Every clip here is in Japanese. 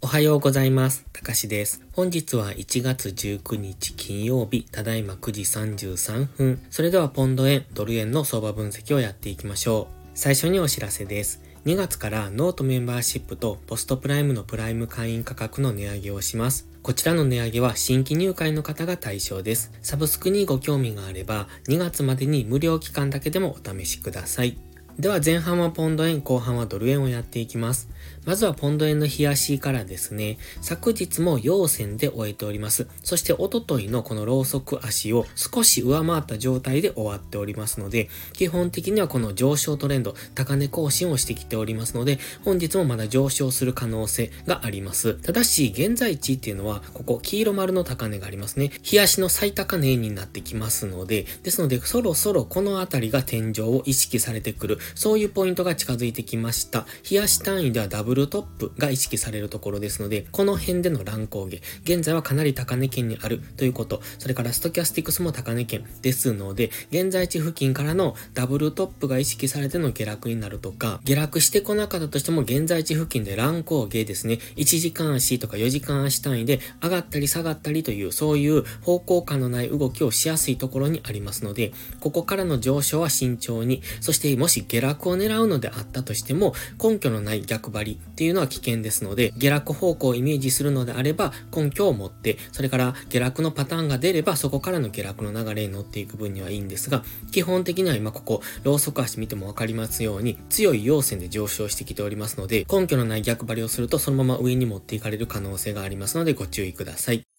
おはようございます。たかしです。本日は1月19日金曜日、ただいま9時33分。それではポンド円、ドル円の相場分析をやっていきましょう。最初にお知らせです。2月からノートメンバーシップとポストプライムのプライム会員価格の値上げをします。こちらの値上げは新規入会の方が対象です。サブスクにご興味があれば2月までに無料期間だけでもお試しください。では前半はポンド円、後半はドル円をやっていきます。まずはポンド円の冷やしからですね、昨日も陽線で終えております。そしておとといのこのローソク足を少し上回った状態で終わっておりますので、基本的にはこの上昇トレンド、高値更新をしてきておりますので、本日もまだ上昇する可能性があります。ただし、現在地っていうのは、ここ黄色丸の高値がありますね。冷やしの最高値になってきますので、ですので、そろそろこの辺りが天井を意識されてくる。そういうポイントが近づいてきました。冷やし単位ではダブルトップが意識されるところですので、この辺での乱高下、現在はかなり高値圏にあるということ、それからストキャスティクスも高値圏ですので、現在地付近からのダブルトップが意識されての下落になるとか、下落してこなかったとしても現在地付近で乱高下ですね、1時間足とか4時間足単位で上がったり下がったりという、そういう方向感のない動きをしやすいところにありますので、ここからの上昇は慎重に、そしてもし下下落を狙うのであったとしても、根拠のない逆張りっていうのは危険ですので、下落方向をイメージするのであれば、根拠を持って、それから下落のパターンが出れば、そこからの下落の流れに乗っていく分にはいいんですが、基本的には今ここ、ローソク足見てもわかりますように、強い陽線で上昇してきておりますので、根拠のない逆張りをすると、そのまま上に持っていかれる可能性がありますので、ご注意ください。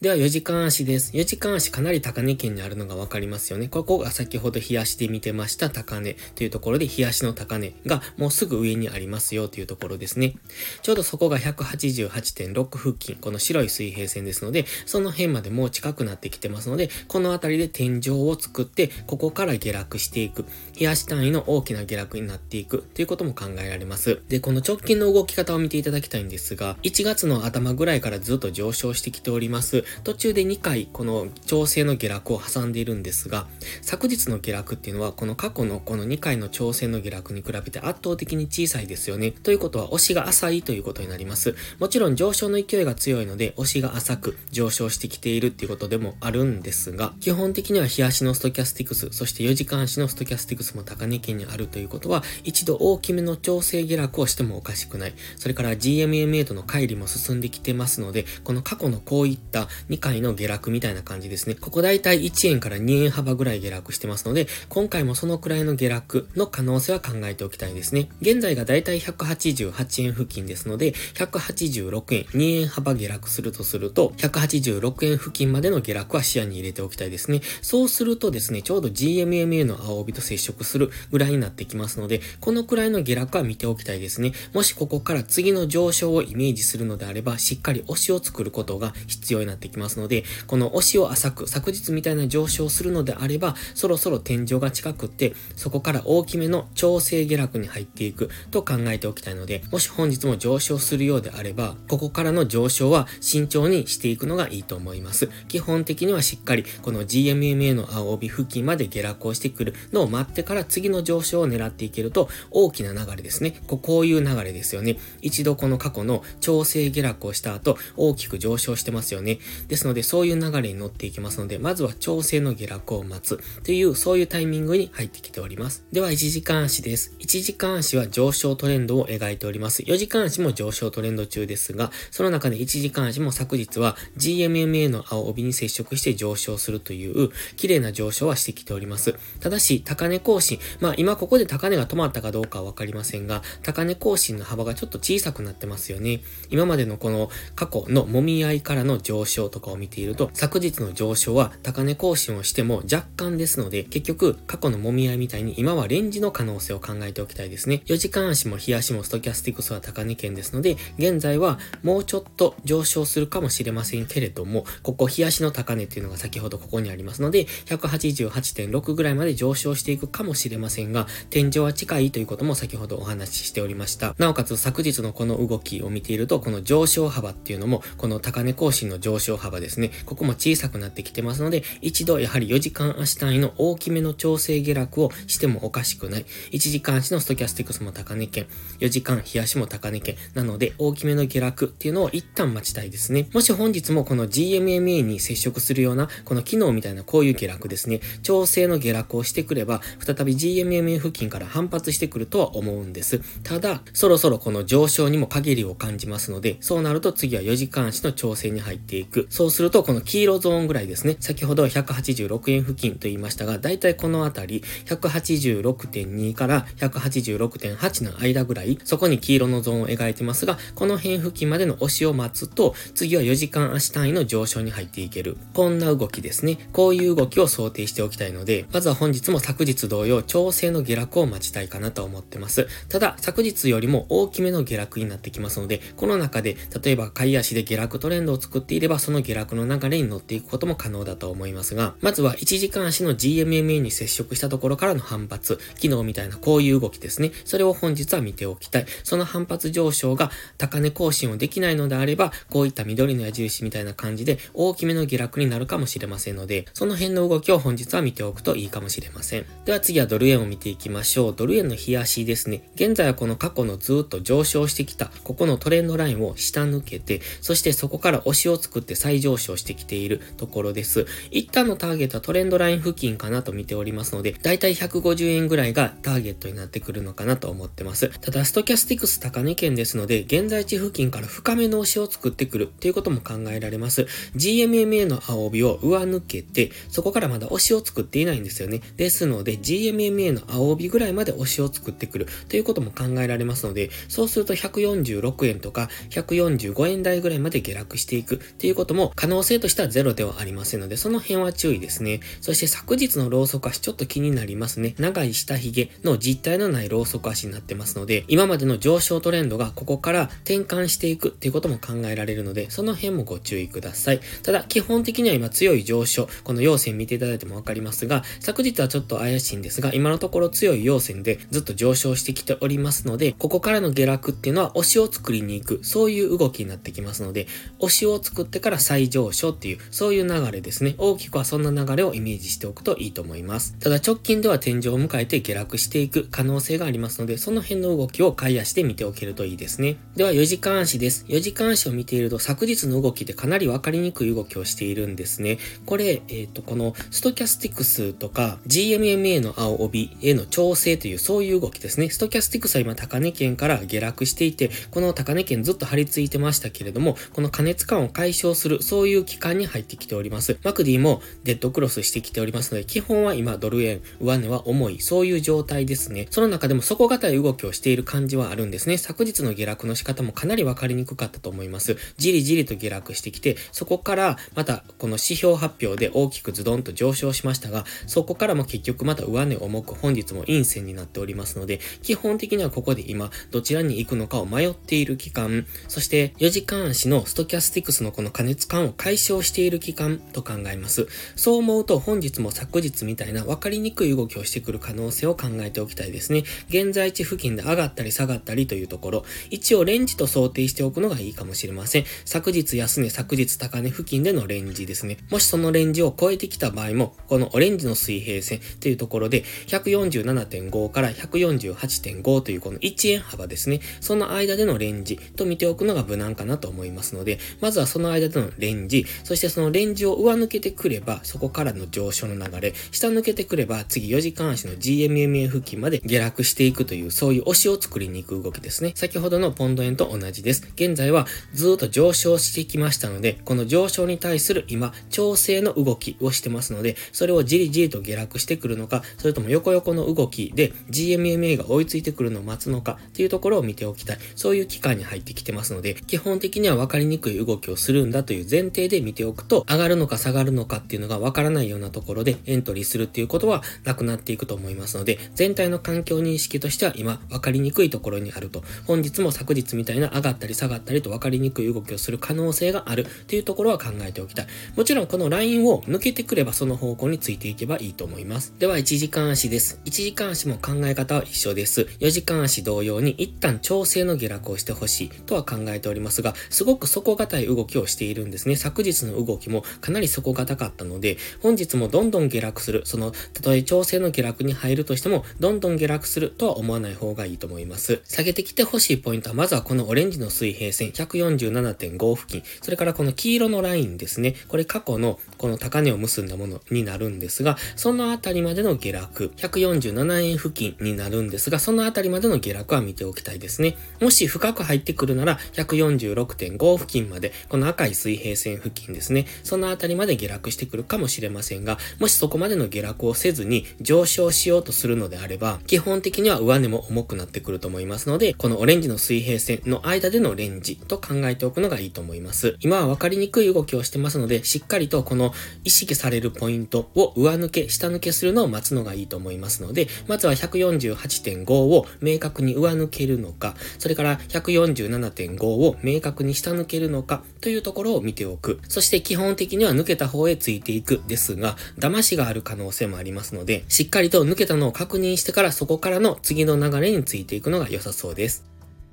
では4時間足です。4時間足かなり高値圏にあるのがわかりますよね。ここが先ほど冷やしで見てました高値というところで、冷やしの高値がもうすぐ上にありますよというところですね。ちょうどそこが188.6付近、この白い水平線ですので、その辺までもう近くなってきてますので、この辺りで天井を作って、ここから下落していく。冷やし単位の大きな下落になっていくということも考えられます。で、この直近の動き方を見ていただきたいんですが、1月の頭ぐらいからずっと上昇してきております。途中で2回この調整の下落を挟んでいるんですが、昨日の下落っていうのはこの過去のこの2回の調整の下落に比べて圧倒的に小さいですよね。ということは押しが浅いということになります。もちろん上昇の勢いが強いので押しが浅く上昇してきているっていうことでもあるんですが、基本的には日足のストキャスティクス、そして4時間足のストキャスティクスも高値圏にあるということは、一度大きめの調整下落をしてもおかしくない。それから GMMA との乖離も進んできてますので、この過去のこういった2回の下落みたいな感じですね。ここだいたい1円から2円幅ぐらい下落してますので、今回もそのくらいの下落の可能性は考えておきたいですね。現在がだいたい188円付近ですので、186円、2円幅下落するとすると、186円付近までの下落は視野に入れておきたいですね。そうするとですね、ちょうど GMMA の青帯と接触するぐらいになってきますので、このくらいの下落は見ておきたいですね。もしここから次の上昇をイメージするのであれば、しっかり押しを作ることが必要になってきますので、この押しを浅く、昨日みたいな上昇するのであれば、そろそろ天井が近くって、そこから大きめの調整下落に入っていくと考えておきたいので、もし本日も上昇するようであれば、ここからの上昇は慎重にしていくのがいいと思います。基本的にはしっかり、この GMMA の青帯付近まで下落をしてくるのを待ってから次の上昇を狙っていけると、大きな流れですね。ここういう流れですよね。一度この過去の調整下落をした後、大きく上昇してますよね。ですので、そういう流れに乗っていきますので、まずは調整の下落を待つという、そういうタイミングに入ってきております。では、1時間足です。1時間足は上昇トレンドを描いております。4時間足も上昇トレンド中ですが、その中で1時間足も昨日は GMMA の青帯に接触して上昇するという、綺麗な上昇はしてきております。ただし、高値更新。まあ、今ここで高値が止まったかどうかはわかりませんが、高値更新の幅がちょっと小さくなってますよね。今までのこの過去の揉み合いからの上昇とかを見ていると、昨日の上昇は高値更新をしても若干ですので、結局過去の揉み合いみたいに今はレンジの可能性を考えておきたいですね。4時間足も日足もストキャスティクスは高値圏ですので、現在はもうちょっと上昇するかもしれませんけれども、ここ日足の高値っていうのが先ほどここにありますので、188.6ぐらいまで上昇していくかもしれませんが、天井は近いということも先ほどお話ししておりました。なおかつ昨日のこの動きを見ていると、この上昇幅っていうのも、この高値更新の上昇幅ですね。ここも小さくなってきてますので、一度やはり4時間足単位の大きめの調整下落をしてもおかしくない。1時間足のストキャスティクスも高値圏、4時間日足も高値圏。なので、大きめの下落っていうのを一旦待ちたいですね。もし本日もこの GMMA に接触するような、この機能みたいなこういう下落ですね。調整の下落をしてくれば、再び GMMA 付近から反発してくるとは思うんです。ただ、そろそろこの上昇にも限りを感じますので、そうなると次は4時間足の調整に入っていく。そうすると、この黄色ゾーンぐらいですね。先ほど186円付近と言いましたが、だいたいこのあたり、186.2から186.8の間ぐらい、そこに黄色のゾーンを描いてますが、この辺付近までの押しを待つと、次は4時間足単位の上昇に入っていける。こんな動きですね。こういう動きを想定しておきたいので、まずは本日も昨日同様、調整の下落を待ちたいかなと思ってます。ただ、昨日よりも大きめの下落になってきますので、この中で、例えば買い足で下落トレンドを作っていれば、その下落の流れに乗っていくことも可能だと思いますが、まずは1時間足の GMMA に接触したところからの反発、昨日みたいなこういう動きですね。それを本日は見ておきたい。その反発上昇が高値更新をできないのであれば、こういった緑の矢印みたいな感じで大きめの下落になるかもしれませんので、その辺の動きを本日は見ておくといいかもしれません。では次はドル円を見ていきましょう。ドル円の冷やしですね。現在はこの過去のずっと上昇してきた、ここのトレンドラインを下抜けて、そしてそこから押しを作って再上昇してきているところです。一旦のターゲットはトレンドライン付近かなと見ておりますので、だいたい150円ぐらいがターゲットになってくるのかなと思ってます。ただ、ストキャスティクス高値圏ですので、現在地付近から深めの押しを作ってくるっていうことも考えられます。GMMA の青帯を上抜けて、そこからまだ押しを作っていないんですよね。ですので、GMMA の青帯ぐらいまで押しを作ってくるということも考えられますので、そうすると146円とか145円台ぐらいまで下落していくっていうことことも可能性としてはゼロではありませんので、その辺は注意ですね。そして昨日のローソク足ちょっと気になりますね。長い下髭の実体のないローソク足になってますので、今までの上昇トレンドがここから転換していくっていうことも考えられるので、その辺もご注意ください。ただ、基本的には今強い上昇、この陽線見ていただいてもわかりますが、昨日はちょっと怪しいんですが、今のところ強い陽線でずっと上昇してきておりますので、ここからの下落っていうのは押しを作りに行く、そういう動きになってきますので、押しを作ってから再上昇っていう、そういう流れですね。大きくはそんな流れをイメージしておくといいと思います。ただ直近では天井を迎えて下落していく可能性がありますので、その辺の動きを買い足で見ておけるといいですね。では4時間足です。4時間足を見ていると昨日の動きでかなりわかりにくい動きをしているんですね。これ、えっ、ー、と、このストキャスティクスとか GMMA の青帯への調整というそういう動きですね。ストキャスティクスは今高値圏から下落していて、この高値圏ずっと張り付いてましたけれども、この過熱感を解消する、するそういう期間に入ってきております。マクディもデッドクロスしてきておりますので、基本は今ドル円、上値は重い、そういう状態ですね。その中でも底堅い動きをしている感じはあるんですね。昨日の下落の仕方もかなりわかりにくかったと思います。じりじりと下落してきて、そこからまたこの指標発表で大きくズドンと上昇しましたが、そこからも結局また上値重く本日も陰線になっておりますので、基本的にはここで今どちらに行くのかを迷っている期間、そして4時間足のストキャスティクスのこの加熱感を解消している期間と考えます。そう思うと本日も昨日みたいな分かりにくい動きをしてくる可能性を考えておきたいですね。現在地付近で上がったり下がったりというところ、一応レンジと想定しておくのがいいかもしれません。昨日安値、昨日高値付近でのレンジですね。もしそのレンジを超えてきた場合も、このオレンジの水平線というところで、147.5から148.5というこの1円幅ですね。その間でのレンジと見ておくのが無難かなと思いますので、まずはその間でのレンジ、そしてそのレンジを上抜けてくれば、そこからの上昇の流れ、下抜けてくれば、次4時間足の GMMA 付近まで下落していくという、そういう押しを作りに行く動きですね。先ほどのポンド円と同じです。現在はずっと上昇してきましたので、この上昇に対する今、調整の動きをしてますので、それをじりじりと下落してくるのか、それとも横横の動きで GMMA が追いついてくるのを待つのかっていうところを見ておきたい。そういう期間に入ってきてますので、基本的には分かりにくい動きをするんだというという前提で見ておくと、上がるのか下がるのかっていうのが分からないようなところでエントリーするっていうことはなくなっていくと思いますので、全体の環境認識としては今分かりにくいところにあると。本日も昨日みたいな上がったり下がったりと分かりにくい動きをする可能性があるっていうところは考えておきたい。もちろんこのラインを抜けてくればその方向についていけばいいと思います。では1時間足です。1時間足も考え方は一緒です。4時間足同様に一旦調整の下落をしてほしいとは考えておりますが、すごく底堅い動きをしているんですね。昨日の動きもかなり底堅かったので、本日もどんどん下落する。その、たとえ調整の下落に入るとしても、どんどん下落するとは思わない方がいいと思います。下げてきてほしいポイントは、まずはこのオレンジの水平線、147.5付近、それからこの黄色のラインですね。これ過去のこの高値を結んだものになるんですが、そのあたりまでの下落、147円付近になるんですが、そのあたりまでの下落は見ておきたいですね。もし深く入ってくるなら、146.5付近まで、この赤い水水平線付近ですね。そのあたりまで下落してくるかもしれませんが、もしそこまでの下落をせずに上昇しようとするのであれば、基本的には上値も重くなってくると思いますので、このオレンジの水平線の間でのレンジと考えておくのがいいと思います。今は分かりにくい動きをしてますので、しっかりとこの意識されるポイントを上抜け、下抜けするのを待つのがいいと思いますので、まずは148.5を明確に上抜けるのか、それから147.5を明確に下抜けるのかというところをを見ておく。そして基本的には抜けた方へついていくですが、騙しがある可能性もありますので、しっかりと抜けたのを確認してからそこからの次の流れについていくのが良さそうです。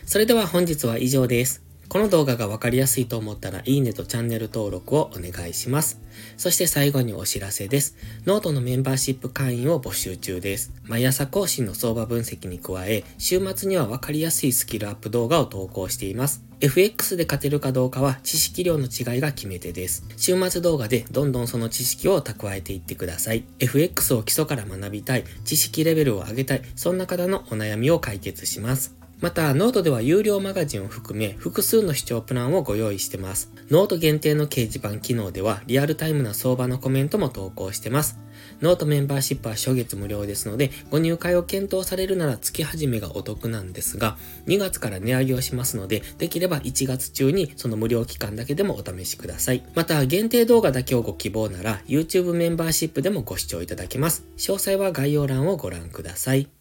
それでは本日は以上です。この動画がわかりやすいと思ったらいいねとチャンネル登録をお願いします。そして最後にお知らせです。ノートのメンバーシップ会員を募集中です。毎朝更新の相場分析に加え、週末にはわかりやすいスキルアップ動画を投稿しています。FX で勝てるかどうかは知識量の違いが決め手です。週末動画でどんどんその知識を蓄えていってください。FX を基礎から学びたい、知識レベルを上げたい、そんな方のお悩みを解決します。また、ノートでは有料マガジンを含め複数の視聴プランをご用意してます。ノート限定の掲示板機能ではリアルタイムな相場のコメントも投稿してます。ノートメンバーシップは初月無料ですので、ご入会を検討されるなら月始めがお得なんですが、2月から値上げをしますので、できれば1月中にその無料期間だけでもお試しください。また、限定動画だけをご希望なら、YouTube メンバーシップでもご視聴いただけます。詳細は概要欄をご覧ください。